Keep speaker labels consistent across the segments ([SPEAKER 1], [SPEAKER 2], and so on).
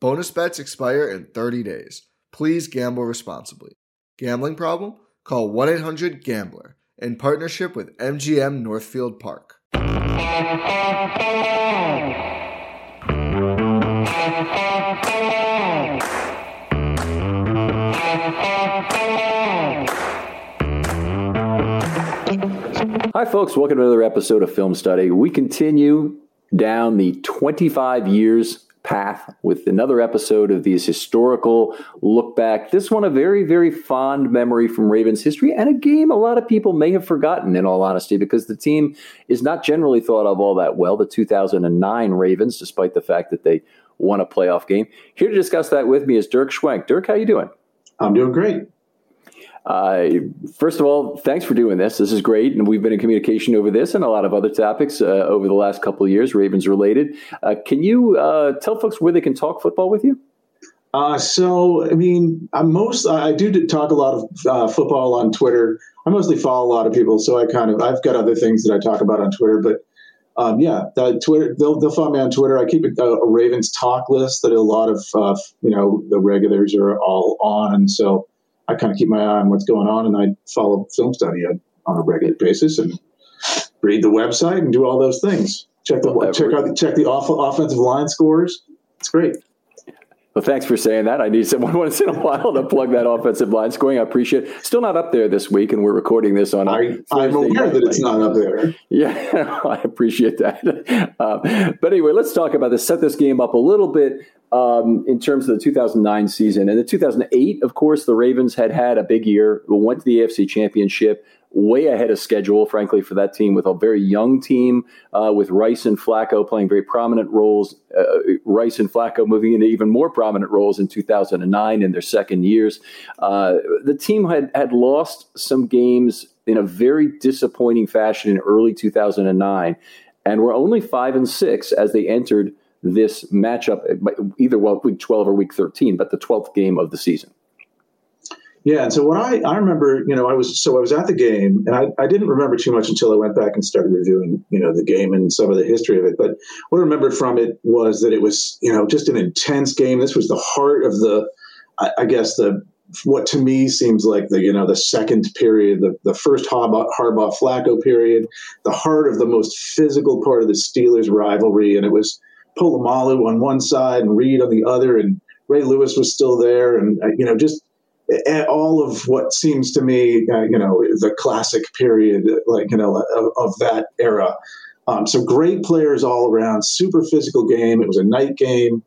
[SPEAKER 1] Bonus bets expire in 30 days. Please gamble responsibly. Gambling problem? Call 1 800 Gambler in partnership with MGM Northfield Park.
[SPEAKER 2] Hi, folks. Welcome to another episode of Film Study. We continue down the 25 years path with another episode of these historical look back. This one, a very, very fond memory from Ravens history and a game a lot of people may have forgotten, in all honesty, because the team is not generally thought of all that well. The 2009 Ravens, despite the fact that they won a playoff game. Here to discuss that with me is Dirk Schwenk. Dirk, how you doing?
[SPEAKER 3] I'm doing great.
[SPEAKER 2] Uh, first of all, thanks for doing this. This is great, and we've been in communication over this and a lot of other topics uh, over the last couple of years, Ravens related. Uh, can you uh, tell folks where they can talk football with you?
[SPEAKER 3] Uh, so, I mean, I'm most I do talk a lot of uh, football on Twitter. I mostly follow a lot of people, so I kind of I've got other things that I talk about on Twitter, but. Um, yeah, Twitter. They'll, they'll find me on Twitter. I keep a, a Ravens talk list that a lot of you know the regulars are all on, so I kind of keep my eye on what's going on, and I follow film study on, on a regular basis and read the website and do all those things. Check the well, check out check the off, offensive line scores. It's great.
[SPEAKER 2] Well, thanks for saying that. I need someone once in a while to plug that offensive line scoring. I appreciate it. Still not up there this week, and we're recording this on.
[SPEAKER 3] I, am aware that it's not up there.
[SPEAKER 2] Yeah, I appreciate that. Uh, but anyway, let's talk about this. Set this game up a little bit um, in terms of the 2009 season. And the 2008, of course, the Ravens had had a big year, went to the AFC Championship way ahead of schedule, frankly, for that team with a very young team, uh, with Rice and Flacco playing very prominent roles. Uh, Rice and Flacco moving into even more prominent roles in 2009 in their second years. Uh, the team had, had lost some games in a very disappointing fashion in early 2009 and were only five and six as they entered this matchup, either week 12 or week 13, but the 12th game of the season.
[SPEAKER 3] Yeah, and so what I, I remember, you know, I was so I was at the game, and I, I didn't remember too much until I went back and started reviewing, you know, the game and some of the history of it. But what I remember from it was that it was, you know, just an intense game. This was the heart of the, I, I guess the what to me seems like the you know the second period, the, the first Harbaugh, Harbaugh Flacco period, the heart of the most physical part of the Steelers rivalry, and it was Polamalu on one side and Reed on the other, and Ray Lewis was still there, and uh, you know just all of what seems to me, uh, you know, the classic period, like you know, of, of that era. Um, so great players all around, super physical game. It was a night game.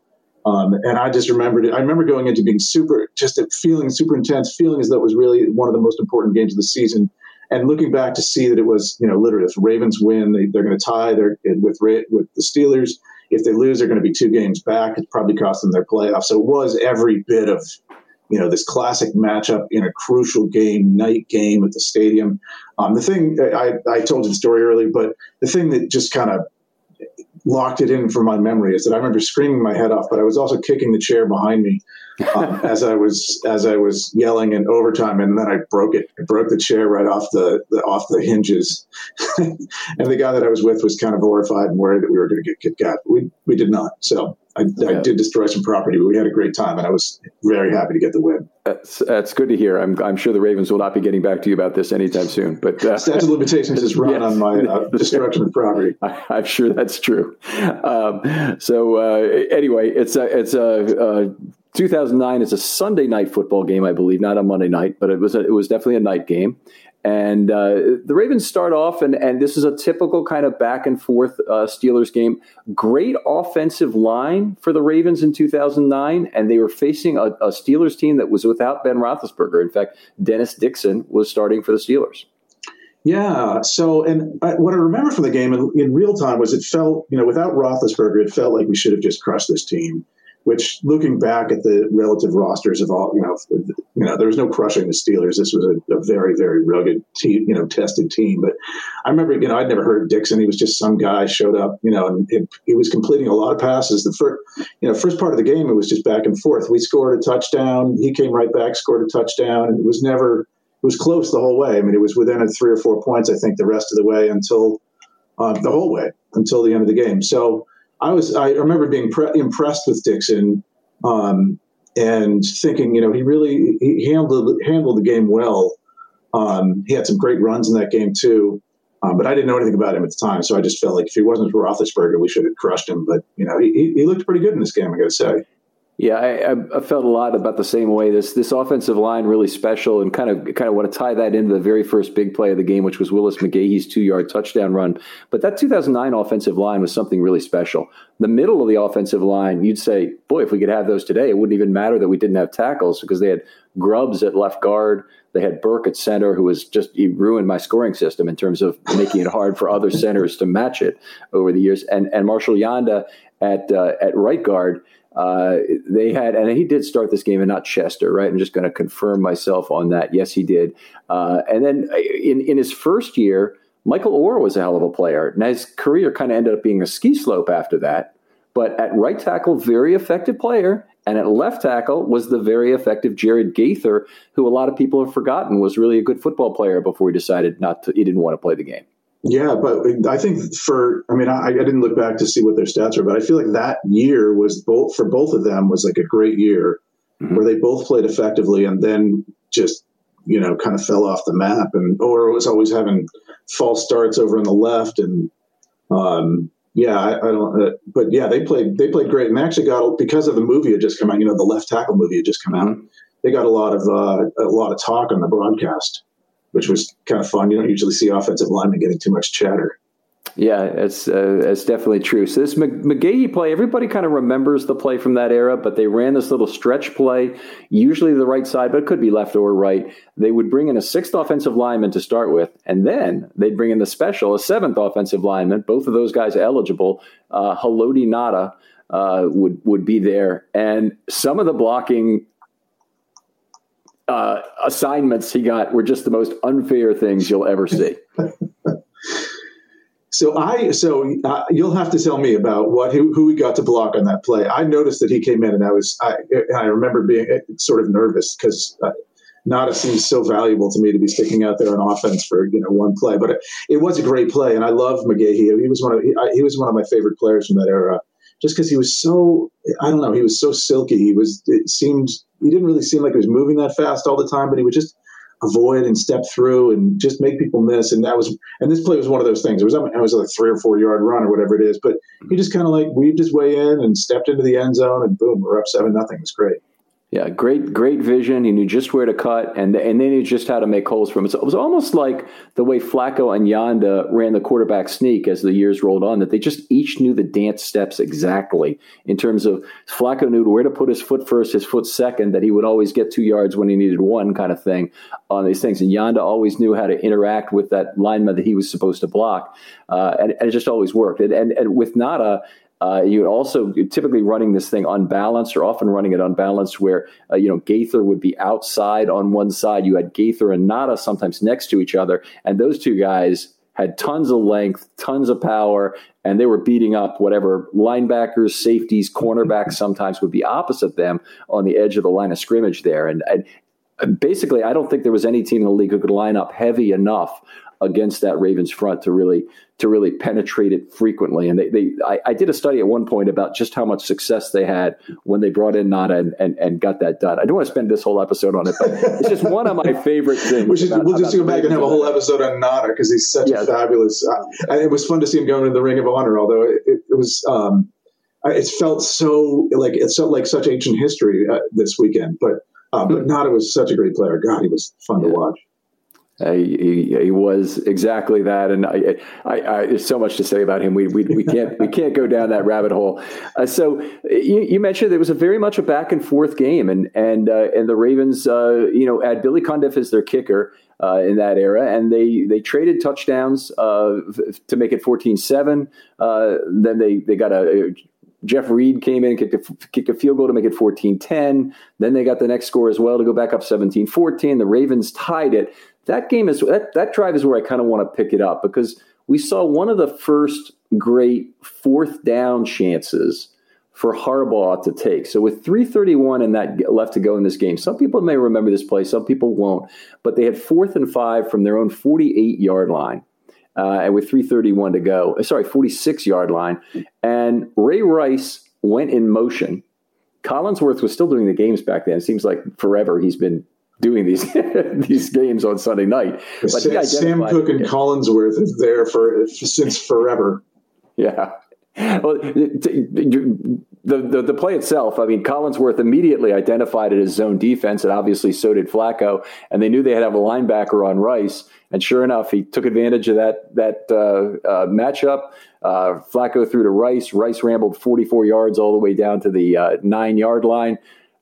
[SPEAKER 3] Um, and I just remembered it. I remember going into being super, just feeling super intense, feeling as though it was really one of the most important games of the season. And looking back to see that it was, you know, literally if Ravens win, they, are going to tie their, with with the Steelers. If they lose, they're going to be two games back. It probably cost them their playoff. So it was every bit of, you know, this classic matchup in a crucial game, night game at the stadium. Um, the thing I, I told you the story earlier, but the thing that just kind of locked it in for my memory is that I remember screaming my head off, but I was also kicking the chair behind me um, as I was as I was yelling in overtime, and then I broke it. I broke the chair right off the, the off the hinges, and the guy that I was with was kind of horrified and worried that we were going to get kicked out. We we did not. So I, yeah. I, did destroy some property, but we had a great time, and I was very happy to get the win.
[SPEAKER 2] That's, that's good to hear. I'm, I'm sure the Ravens will not be getting back to you about this anytime soon. But
[SPEAKER 3] uh, statute of limitations is run yes. on my uh, destruction of property.
[SPEAKER 2] I, am sure that's true. Um, so uh, anyway, it's a it's a, 2009 is a Sunday night football game, I believe, not a Monday night, but it was a, it was definitely a night game. And uh, the Ravens start off, and, and this is a typical kind of back and forth uh, Steelers game. Great offensive line for the Ravens in 2009, and they were facing a, a Steelers team that was without Ben Roethlisberger. In fact, Dennis Dixon was starting for the Steelers.
[SPEAKER 3] Yeah. So, and I, what I remember from the game in, in, real time was it felt, you know, without Roethlisberger, it felt like we should have just crushed this team which looking back at the relative rosters of all, you know, you know, there was no crushing the Steelers. This was a, a, very, very rugged team, you know, tested team. But I remember, you know, I'd never heard of Dixon. He was just some guy showed up, you know, and it, he was completing a lot of passes. The first, you know, first part of the game, it was just back and forth. We scored a touchdown. He came right back, scored a touchdown. It was never, it was close the whole way. I mean, it was within a three or four points, I think, the rest of the way until uh, the whole way until the end of the game. So, I was I remember being pre- impressed with Dixon um, and thinking, you know, he really he handled handled the game well. Um, he had some great runs in that game too, um, but I didn't know anything about him at the time, so I just felt like if he wasn't for Roethlisberger, we should have crushed him. But you know, he, he looked pretty good in this game, I got to say.
[SPEAKER 2] Yeah, I, I, felt a lot about the same way. This this offensive line really special, and kind of kind of want to tie that into the very first big play of the game, which was Willis McGahee's two yard touchdown run. But that 2009 offensive line was something really special. The middle of the offensive line, you'd say, boy, if we could have those today, it wouldn't even matter that we didn't have tackles because they had Grubbs at left guard, they had Birk at center, who was just he ruined my scoring system in terms of making it hard for other centers to match it over the years, and and Marshal Yanda at uh, at right guard uh, they had, and he did start this game and not Chester, right? I'm just going to confirm myself on that. Yes, he did. Uh, and then uh, in, in his first year, Michael Oher was a hell of a player. and his career kind of ended up being a ski slope after that. But at right tackle, very effective player. And at left tackle was the very effective Jared Gaither, who a lot of people have forgotten was really a good football player before he decided not to, he didn't want to play the game.
[SPEAKER 3] Yeah, but I think for I mean I, I, didn't look back to see what their stats were, but I feel like that year was both for both of them was like a great year mm-hmm. where they both played effectively and then just you know kind of fell off the map and or was always having false starts over on the left and um, yeah I, I don't uh, but yeah they played they played great and they actually got because of the movie had just come out you know the left tackle movie had just come out mm-hmm. they got a lot of uh, a lot of talk on the broadcast which was kind of fun. You don't usually see offensive linemen getting too much chatter.
[SPEAKER 2] Yeah, it's uh, it's definitely true. So this McGahee play, everybody kind of remembers the play from that era, but they ran this little stretch play, usually the right side, but it could be left or right. They would bring in a sixth offensive lineman to start with, and then they'd bring in the special, a seventh offensive lineman. Both of those guys eligible. Uh, Haloti Ngata uh, would would be there, and some of the blocking uh, assignments he got were just the most unfair things you'll ever see.
[SPEAKER 3] so I, so uh, you'll have to tell me about what who, who we got to block on that play. I noticed that he came in, and I was, I, I remember being uh, sort of nervous because. Uh, Ngata seems so valuable to me to be sticking out there on offense for you know one play, but it, it was a great play, and I love McGahee. He was one of he, he was one of my favorite players from that era just because he was so I don't know, he was so silky. He was it seemed he didn't really seem like he was moving that fast all the time, but he would just avoid and step through and just make people miss. And that was and this play was one of those things. It was it was like a three or four yard run or whatever it is, but he just kind of like weaved his way in and stepped into the end zone and boom, we're up seven nothing. It was great.
[SPEAKER 2] Yeah, great, great vision. He knew just where to cut, and and then he just how to make holes for him. So it was almost like the way Flacco and Yanda ran the quarterback sneak as the years rolled on. That they just each knew the dance steps exactly in terms of Flacco knew where to put his foot first, his foot second. That he would always get two yards when he needed one, kind of thing on these things. And Yanda always knew how to interact with that lineman that he was supposed to block, uh, and, and, it just always worked. And, and, and with Ngata uh, you would also typically running this thing unbalanced or often running it unbalanced where, uh, you know, Gaither would be outside on one side. You had Gaither and Ngata sometimes next to each other. And those two guys had tons of length, tons of power, and they were beating up whatever linebackers, safeties, cornerbacks sometimes would be opposite them on the edge of the line of scrimmage there. And, and basically, I don't think there was any team in the league who could line up heavy enough against that Ravens front to really to really penetrate it frequently. And they, they I, I, did a study at one point about just how much success they had when they brought in Ngata and, and, and got that done. I don't want to spend this whole episode on it, but it's just one of my favorite things.
[SPEAKER 3] we should, about, we'll just go back and have a whole episode on Ngata because he's such a fabulous. Uh, it was fun to see him going to the Ring of Honor, although it, it, it was. Um, it felt so like it felt like such ancient history uh, this weekend, but uh, but hmm. Ngata was such a great player. God, he was fun yeah. to watch.
[SPEAKER 2] Uh, he, he, was exactly that, and I, I, I, there's so much to say about him. We, we, we can't we can't go down that rabbit hole. Uh, so you, you, mentioned it was a very much a back and forth game, and and uh, and the Ravens, uh, you know, had Billy Cundiff as their kicker uh, in that era, and they they traded touchdowns uh, to make it 14-7. then they they got a Jeff Reed came in and kicked a, kicked a field goal to make it 14 10. Then they got the next score as well to go back up 17 14. The Ravens tied it that game is that, that drive is where I kind of want to pick it up because we saw one of the first great fourth down chances for Harbaugh to take. So with 331 and that left to go in this game, some people may remember this play, some people won't, but they had fourth and five from their own 48 yard line. Uh, and with 331 to go, uh, sorry, 46 yard line. And Ray Rice went in motion. Collinsworth was still doing the games back then. It seems like forever he's been doing these these games on Sunday night.
[SPEAKER 3] But Sam, Koch and Collinsworth is there for since forever.
[SPEAKER 2] Yeah. Well, the, the, the play itself, I mean, Collinsworth immediately identified it as zone defense, and obviously so did Flacco. And they knew they had to have a linebacker on Rice. And sure enough, he took advantage of that that uh, uh, matchup. Uh, Flacco threw to Rice. Rice rambled 44 yards all the way down to the uh, nine yard line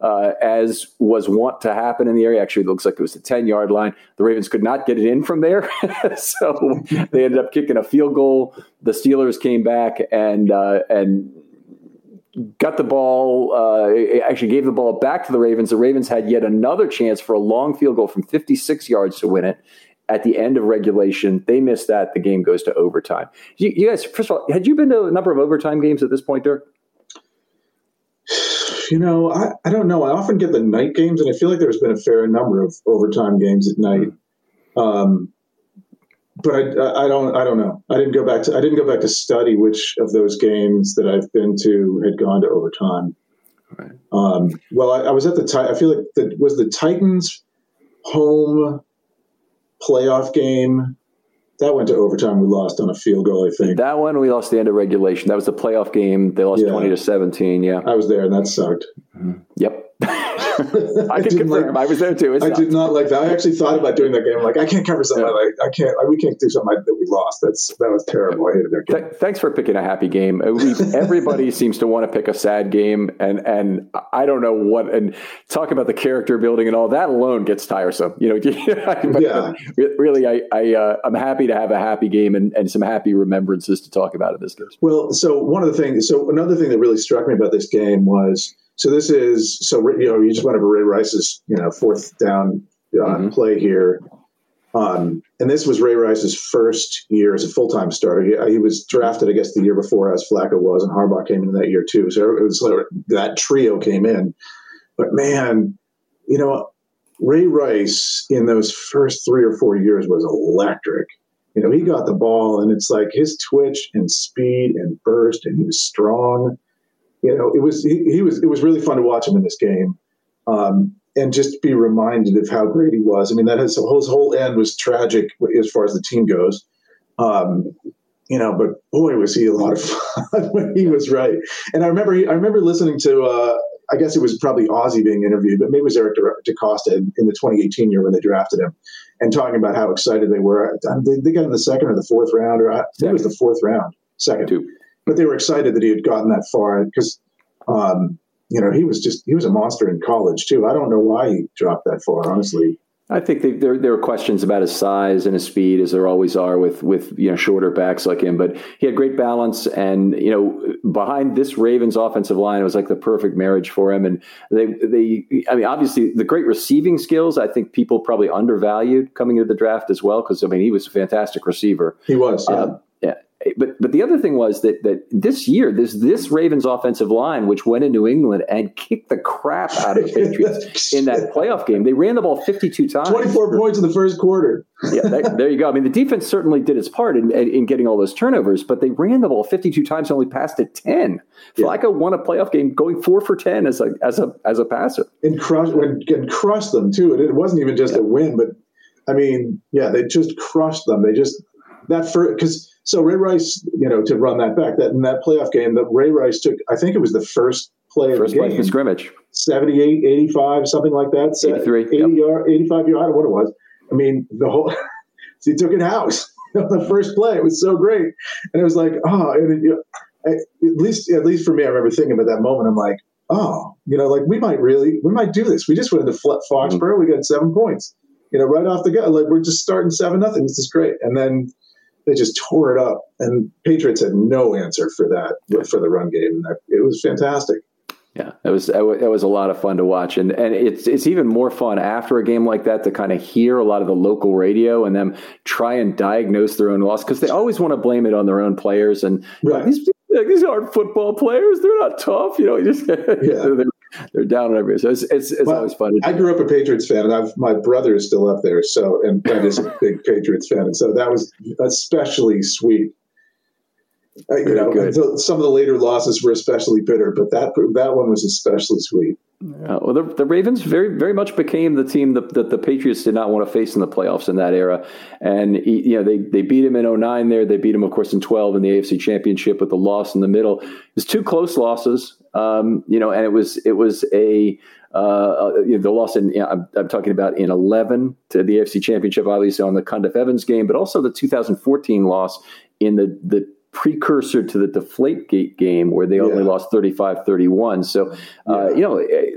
[SPEAKER 2] uh, as was wont to happen in the area. Actually, it looks like it was the 10 yard line. The Ravens could not get it in from there. so they ended up kicking a field goal. The Steelers came back and, uh, and, got the ball, uh, actually gave the ball back to the Ravens. The Ravens had yet another chance for a long field goal from 56 yards to win it at the end of regulation. They missed that. The game goes to overtime. You, you, guys, first of all, had you been to a number of overtime games at this point, Dirk?
[SPEAKER 3] You know, I, I don't know. I often get the night games, and I feel like there's been a fair number of overtime games at night. Um, but I, I don't I don't know. I didn't go back to I didn't go back to study which of those games that I've been to had gone to overtime. Right. Um, well, I, I, was at the I feel like the was the Titans home playoff game that went to overtime. We lost on a field goal, I think.
[SPEAKER 2] That one we lost the end of regulation. That was the playoff game. They lost yeah. twenty to seventeen. Yeah,
[SPEAKER 3] I was there, and that sucked.
[SPEAKER 2] Mm-hmm. Yep. I can confirm. Like, I was there too.
[SPEAKER 3] I did not like that. I actually thought about doing that game. I'm like, I can't cover something. Yeah. Like, I can't. we can't do something like that. We lost. That's that was terrible. I hated that game.
[SPEAKER 2] Th- thanks for picking a happy game. We, everybody seems to want to pick a sad game, and and I don't know what. And talk about the character building and all that alone gets tiresome. You know. yeah. Really, I I uh, I'm happy to have a happy game and, and some happy remembrances to talk about in this case.
[SPEAKER 3] Well, so one of the things. So another thing that really struck me about this game was so this is so you know you just went over Ray Rice's you know fourth down uh, mm-hmm. play here, um, and this was Ray Rice's first year as a full time starter. He, he, was drafted, I guess, the year before as Flacco was, and Harbaugh came in that year too. So it was like that trio came in. But man, you know, Ray Rice in those first three or four years was electric. You know, he got the ball, and it's like his twitch and speed and burst, and he was strong you know, it was he, he, was it was really fun to watch him in this game, um, and just be reminded of how great he was. I mean, that his, his whole end was tragic as far as the team goes. Um, you know, but boy, was he a lot of fun when he was right. And I remember, I remember listening to, uh, I guess it was probably Ozzie being interviewed, but maybe it was Eric DeCosta in, in the 2018 year when they drafted him, and talking about how excited they were. They, they got in the second or the fourth round, or I it was the fourth round, second. Two. But they were excited that he had gotten that far because, um, you know, he was just he was a monster in college too. I don't know why he dropped that far, honestly.
[SPEAKER 2] I think they, there there were questions about his size and his speed, as there always are with with you know shorter backs like him. But he had great balance, and you know behind this Ravens offensive line, it was like the perfect marriage for him. And they they I mean obviously the great receiving skills. I think people probably undervalued coming into the draft as well because I mean he was a fantastic receiver.
[SPEAKER 3] He was. Yeah. Uh,
[SPEAKER 2] but but the other thing was that that this year there's this Ravens offensive line which went in New England and kicked the crap out of the Patriots in that playoff game. They ran the ball 52 times.
[SPEAKER 3] 24 points in the first quarter.
[SPEAKER 2] yeah, that, there you go. I mean, the defense certainly did its part in, in getting all those turnovers, but they ran the ball 52 times and only passed it 10. Yeah. Flacco won a playoff game going four for 10 as a as a as a passer
[SPEAKER 3] and crushed and crushed them too. And it wasn't even just yeah. a win, but I mean, yeah, they just crushed them. They just that for because so Ray Rice, you know, to run that back, that in that playoff game, that Ray Rice took, I think it was the first play
[SPEAKER 2] first
[SPEAKER 3] of the
[SPEAKER 2] game. Play scrimmage.
[SPEAKER 3] 78, 85, something like that.
[SPEAKER 2] 83.
[SPEAKER 3] 80
[SPEAKER 2] yep.
[SPEAKER 3] yard, 85 yard, I don't know what it was. I mean, the whole, he took it house. the first play, it was so great. And it was like, oh, and it, at least, at least for me, I remember thinking about that moment. I'm like, oh, you know, like we might really, we might do this. We just went into Foxborough. Mm-hmm. We got seven points, you know, right off the gut. Like we're just starting seven nothing. This is great. And then, they just tore it up. And Patriots had no answer for that for the run game. And it was fantastic.
[SPEAKER 2] Yeah, it was it was a lot of fun to watch, and and it's it's even more fun after a game like that to kind of hear a lot of the local radio and them try and diagnose their own loss because they always want to blame it on their own players and right. these these aren't football players, they're not tough, you know. Just, yeah. they're down on. So it's it's, it's well, always fun.
[SPEAKER 3] I grew up a Patriots fan, and I've, my brother is still up there. So and Brent is a big Patriots fan, and so that was especially sweet. Uh, you know, some of the later losses were especially bitter, but that that one was especially sweet.
[SPEAKER 2] Yeah, well, the, the, Ravens very very much became the team that, that, the Patriots did not want to face in the playoffs in that era, and you know they they beat him in 09 there. They beat him, of course, in 12 in the AFC Championship with the loss in the middle. It was two close losses, um, you know, and it was it was a uh, you know, the loss in, you know, I'm, I'm, talking about in 11 to the AFC Championship, obviously on the Cundiff Evans game, but also the 2014 loss in the, the precursor to the Deflategate game where they yeah. only lost 35-31. So, uh, yeah. you know, eh,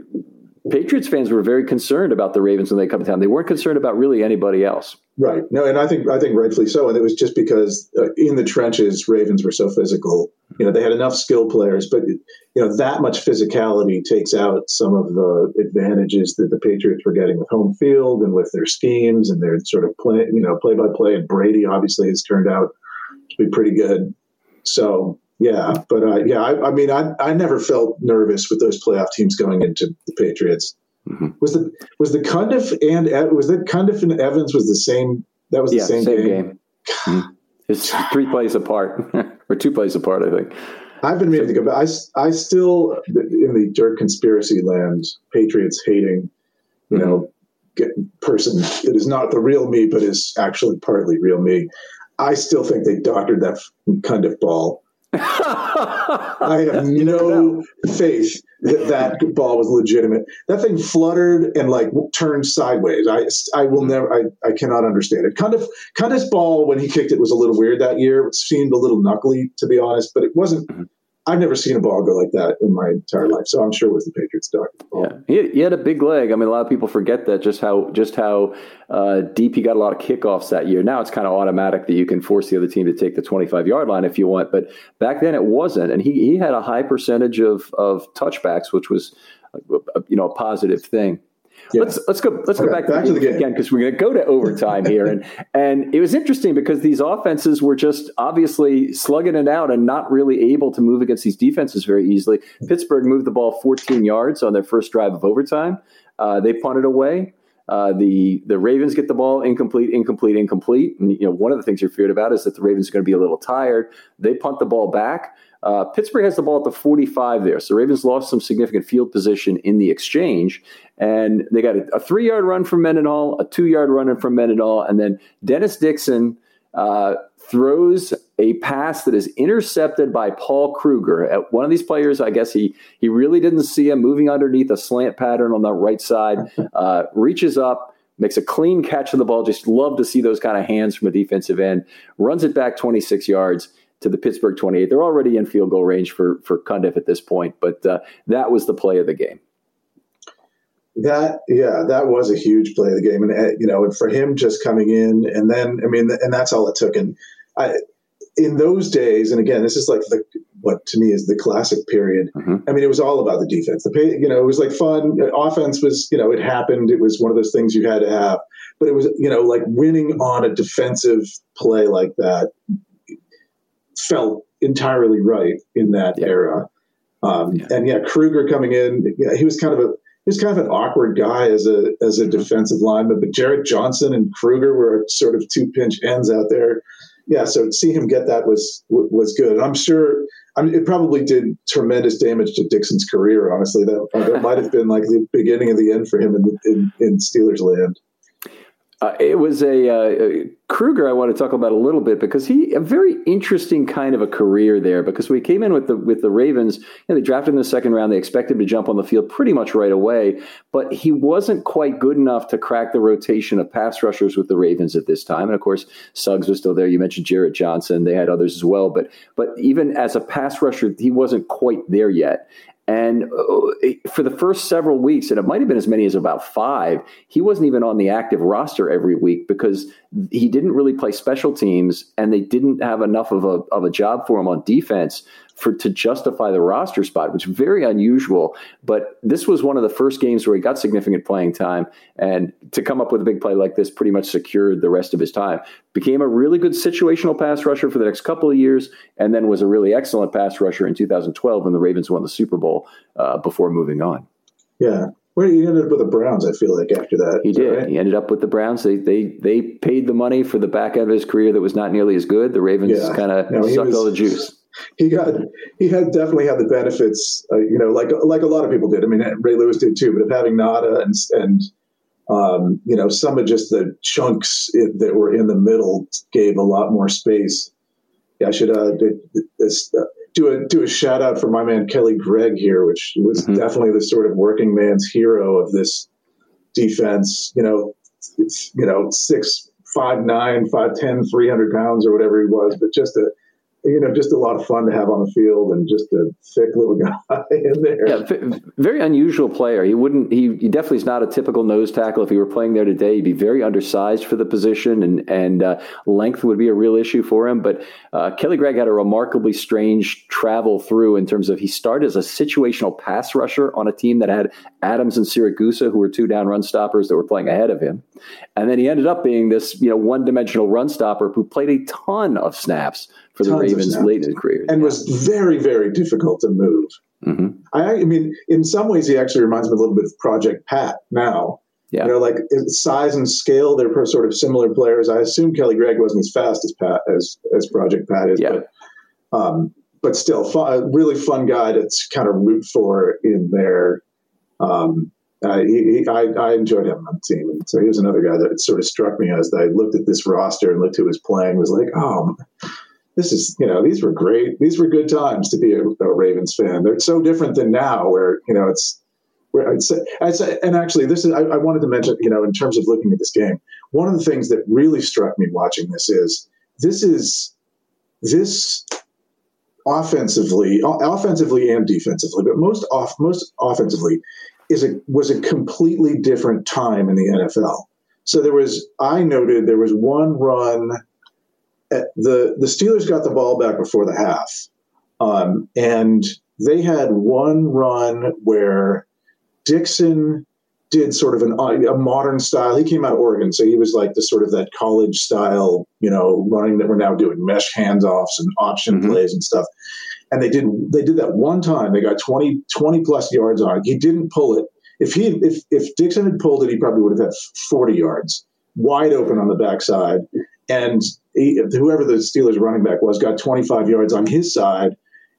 [SPEAKER 2] Patriots fans were very concerned about the Ravens when they come to town. They weren't concerned about really anybody else.
[SPEAKER 3] Right. No, and I think I think rightfully so. And it was just because uh, in the trenches, Ravens were so physical. You know, they had enough skill players, but you know that much physicality takes out some of the advantages that the Patriots were getting with home field and with their schemes and their sort of play, you know, play by play. And Brady obviously has turned out to be pretty good. So yeah, but uh, yeah, I, I, mean, I I never felt nervous with those playoff teams going into the Patriots. Mm-hmm. Was the was the Cundiff and was that Cundiff and Evans was the same? That was the
[SPEAKER 2] yeah,
[SPEAKER 3] same,
[SPEAKER 2] same, game. game. Mm-hmm. It's three plays apart, or two plays apart, I think.
[SPEAKER 3] I've been meaning to go, but I, I still in the dirt conspiracy land, Patriots hating, you mm-hmm. know, get, person. It is not the real me, but is actually partly real me. I still think they doctored that Cundiff ball. I have no faith that that ball was legitimate. That thing fluttered and like turned sideways. I I will never. I, I cannot understand it. Kind of kind of ball when he kicked it was a little weird that year. It seemed a little knuckly to be honest, but it wasn't. I've never seen a ball go like that in my entire life, so I'm sure it was the Patriots' dog.
[SPEAKER 2] Yeah, he, he, had a big leg. I mean, a lot of people forget that just how just how uh, deep he got a lot of kickoffs that year. Now it's kind of automatic that you can force the other team to take the 25 yard line if you want, but back then it wasn't, and he he had a high percentage of of touchbacks, which was you know a positive thing. Yeah. Let's let's go let's okay, go back, back to, the, game again because we're going to go to overtime here, and and it was interesting because these offenses were just obviously slugging it out and not really able to move against these defenses very easily. Pittsburgh moved the ball 14 yards on their first drive of overtime. Uh, they punted away. Uh, the the Ravens get the ball incomplete, incomplete, incomplete. And you know one of the things you're feared about is that the Ravens are going to be a little tired. They punt the ball back. Uh, Pittsburgh has the ball at the 45 there. So Ravens lost some significant field position in the exchange. And they got a, a three yard run from Mendenhall, a two yard run from Mendenhall, and then Dennis Dixon uh, throws a pass that is intercepted by Paul Kruger. At one of these players, I guess he he really didn't see him moving underneath a slant pattern on the right side. Uh, reaches up, makes a clean catch of the ball. Just love to see those kind of hands from a defensive end. Runs it back 26 yards to the Pittsburgh 28. They're already in field goal range for for Cundiff at this point, but uh, that was the play of the game.
[SPEAKER 3] That yeah, that was a huge play of the game, and uh, you know, and for him just coming in, and then I mean, and that's all it took. And I, in those days, and again, this is like the what to me is the classic period. Mm-hmm. I mean, it was all about the defense. The pay, you know, it was like fun. Offense was, you know, it happened. It was one of those things you had to have. But it was, you know, like winning on a defensive play like that felt entirely right in that yeah. era. Um, yeah. And yeah, Kruger coming in, yeah, he was kind of a he was kind of an awkward guy as a as a mm-hmm. defensive lineman. But Jarrett Johnson and Kruger were sort of two pinch ends out there yeah, so to see him get that was was good. And I'm sure I mean, it probably did tremendous damage to Dixon's career. Honestly, that that might have been like the beginning of the end for him in in, in Steelers land.
[SPEAKER 2] Uh, it was a uh, Kruger. I want to talk about a little bit because he a very interesting kind of a career there. Because we came in with the with the Ravens, know, they drafted in the second round. They expected him to jump on the field pretty much right away, but he wasn't quite good enough to crack the rotation of pass rushers with the Ravens at this time. And of course, Suggs was still there. You mentioned Jarrett Johnson. They had others as well, but but even as a pass rusher, he wasn't quite there yet. And uh, for the first several weeks, and it might have been as many as about five, he wasn't even on the active roster every week because he didn't really play special teams and they didn't have enough of a, of a job for him on defense for to justify the roster spot, which is very unusual. But this was one of the first games where he got significant playing time, and to come up with a big play like this pretty much secured the rest of his time. Became a really good situational pass rusher for the next couple of years, and then was a really excellent pass rusher in 2012 when the Ravens won the Super Bowl uh, before moving on.
[SPEAKER 3] Yeah, well, he ended up with the Browns. I feel like after that,
[SPEAKER 2] he did. Right? He ended up with the Browns. They they they paid the money for the back end of his career that was not nearly as good. The Ravens yeah. kind of no, sucked was, all the juice
[SPEAKER 3] he got he had definitely had the benefits, uh, you know, like like a lot of people did. I mean, Ray Lewis did too, but of having Ngata and and um, you know some of just the chunks that were in the middle gave a lot more space. Yeah, I should uh, do, uh, do a do a shout out for my man Kelly Gregg here, which was mm-hmm. definitely the sort of working man's hero of this defense. You know, you know six five nine, five ten, three hundred pounds or whatever he was, but just a you know, just a lot of fun to have on the field and just a thick little guy in there.
[SPEAKER 2] Yeah, very unusual player. He wouldn't. He, he, definitely is not a typical nose tackle. If he were playing there today, he'd be very undersized for the position, and and uh, length would be a real issue for him. But uh, Kelly Gregg had a remarkably strange travel through in terms of he started as a situational pass rusher on a team that had Adams and Siragusa, who were two down run stoppers that were playing ahead of him, and then he ended up being this you know one dimensional run stopper who played a ton of snaps for the Ravens late in his career.
[SPEAKER 3] And yeah. was very, very difficult to move. Mm-hmm. I, I, mean, in some ways, he actually reminds me a little bit of Project Pat now. Yeah. You know, like size and scale, they're sort of similar players. I assume Kelly Gregg wasn't as fast as Pat as as Project Pat is, yeah. but um, but still, fun, a really fun guy to kind of root for in there. Um, uh, he, he, I, I, enjoyed him on the team, and so he was another guy that sort of struck me as I looked at this roster and looked who was playing. Was like, oh, this is you know these were great these were good times to be a, a Ravens fan. They're so different than now, where you know it's where I'd say, I'd say and actually this is I, I wanted to mention you know in terms of looking at this game, one of the things that really struck me watching this is this is this offensively offensively and defensively, but most off most offensively is a was a completely different time in the NFL. So there was I noted there was one run the the Steelers got the ball back before the half, um, and they had one run where Dixon did sort of an, a modern style. He came out of Oregon, so he was like the sort of that college style, you know, running that we're now doing mesh handoffs and option mm-hmm. plays and stuff. And they did they did that one time. They got 20, 20 plus yards on it. He didn't pull it. If he if if Dixon had pulled it, he probably would have had forty yards wide open on the backside. And he, whoever the Steelers running back was got 25 yards on his side.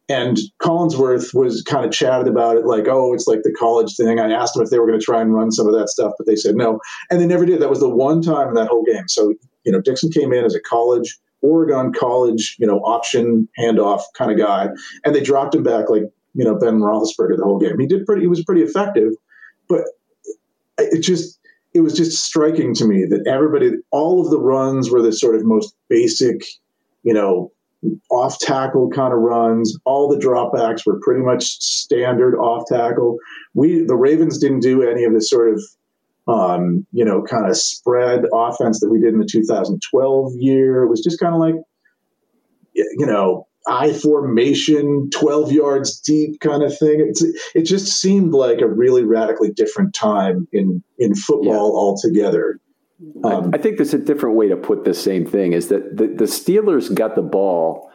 [SPEAKER 3] And Collinsworth was kind of chatted about it, like, oh, it's like the college thing. I asked them if they were going to try and run some of that stuff, but they said no. And they never did. That was the one time in that whole game. So, you know, Dixon came in as a college Oregon College, you know, option handoff kind of guy, and they dropped him back like you know Ben Roethlisberger the whole game. He did pretty. He was pretty effective, but it just it was just striking to me that everybody, all of the runs were the sort of most basic, you know, off tackle kind of runs. All the dropbacks were pretty much standard off tackle. We the Ravens didn't do any of this sort of um, you know, kind of spread offense that we did in the 2012 year. It was just kind of like, you know, I formation, 12 yards deep kind of thing. It's, it just seemed like a really radically different time in, in football yeah. altogether.
[SPEAKER 2] Um, I, I, think there's a different way to put the same thing is that the, the Steelers got the ball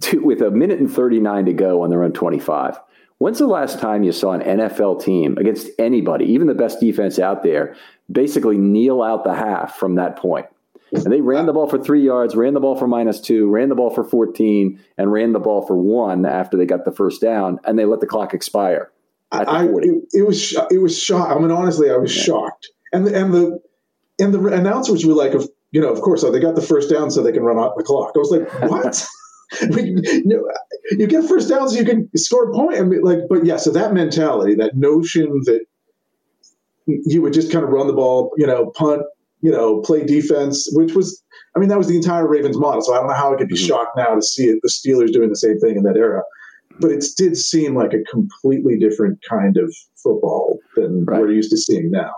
[SPEAKER 2] to, with a minute and 39 to go on their own 25. When's the last time you saw an NFL team against anybody, even the best defense out there, basically kneel out the half from that point? And they ran the ball for three yards, ran the ball for minus two, ran the ball for 14, and ran the ball for one after they got the first down, and they let the clock expire.
[SPEAKER 3] I, it, it, was it was shocked. I mean, honestly, I was yeah. shocked. And the, and the and the announcers were like, you know, of course, oh, they got the first down so they can run out the clock. I was like, what? you get first downs, you can score a point. I mean, like, but yeah, so that mentality, that notion that you would just kind of run the ball, you know, punt, you know, play defense, which was, I mean, that was the entire Ravens model. So I don't know how I could be mm-hmm. shocked now to see it, the Steelers doing the same thing in that era. But it did seem like a completely different kind of football than right. we're used to seeing now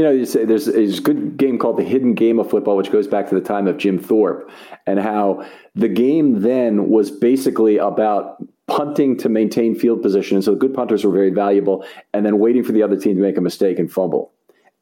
[SPEAKER 2] you know, you say there's, there's a good game called the Hidden Game of Football, which goes back to the time of Jim Thorpe, and how the game then was basically about punting to maintain field position. And so the good punters were very valuable, and then waiting for the other team to make a mistake and fumble.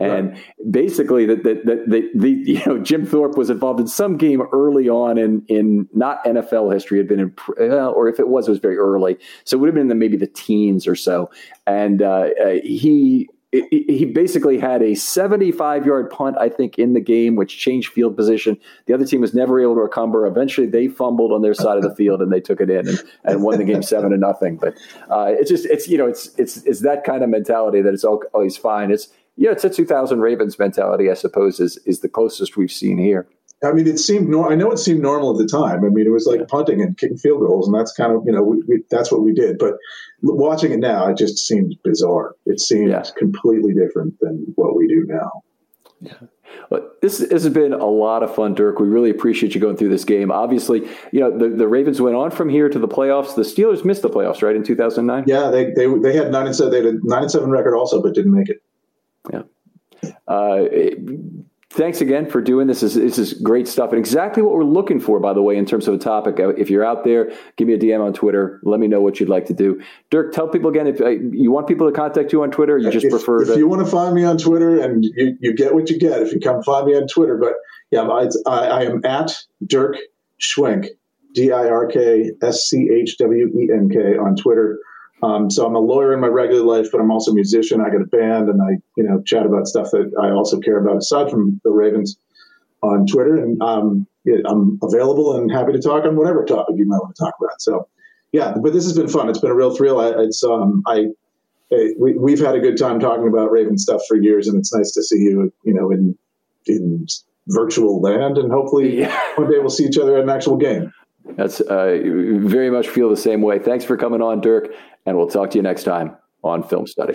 [SPEAKER 2] And right. basically, the, the, the, the, you know Jim Thorpe was involved in some game early on in in not NFL history had been in or if it was it was very early, so it would have been in the, maybe the teens or so. And uh, uh, he he basically had a 75 yard punt, I think, in the game, which changed field position. The other team was never able to recover. Eventually, they fumbled on their side of the field and they took it in and, and won the game seven to nothing. But uh, it's just it's you know it's it's it's that kind of mentality that it's always fine. It's yeah, it's a 2000 Ravens mentality, I suppose, is is the closest we've seen here.
[SPEAKER 3] I mean, it seemed. Nor- I know it seemed normal at the time. I mean, it was like yeah. punting and kicking field goals, and that's kind of you know we, we, that's what we did. But watching it now, it just seems bizarre. It seems yeah. completely different than what we do now.
[SPEAKER 2] Yeah. Well, this, this has been a lot of fun, Dirk. We really appreciate you going through this game. Obviously, you know the, the Ravens went on from here to the playoffs. The Steelers missed the playoffs, right, in two thousand nine.
[SPEAKER 3] Yeah, they, they they had nine and seven. They had a nine and seven record also, but didn't make it.
[SPEAKER 2] Yeah. Uh, thanks again for doing this. This is, this is great stuff and exactly what we're looking for, by the way, in terms of a topic. Uh, if you're out there, give me a DM on Twitter. Let me know what you'd like to do. Dirk, tell people again if uh, you want people to contact you on Twitter. you just
[SPEAKER 3] if,
[SPEAKER 2] prefer
[SPEAKER 3] if
[SPEAKER 2] to...
[SPEAKER 3] you want to find me on Twitter, and you, you get what you get if you come find me on Twitter. But yeah, I, I am at Dirk Schwenk, D I R K S C H W E N K on Twitter. Um, so I'm a lawyer in my regular life, but I'm also a musician. I got a band, and I you know chat about stuff that I also care about aside from the Ravens on Twitter. And um, I'm available and happy to talk on whatever topic you might want to talk about. So yeah, but this has been fun. It's been a real thrill. I, it's um, I we, we've had a good time talking about Raven stuff for years, and it's nice to see you you know in in virtual land, and hopefully yeah. one day we'll see each other at an actual game.
[SPEAKER 2] That's uh, very much feel the same way. Thanks for coming on, Dirk, and we'll talk to you next time on Film Study.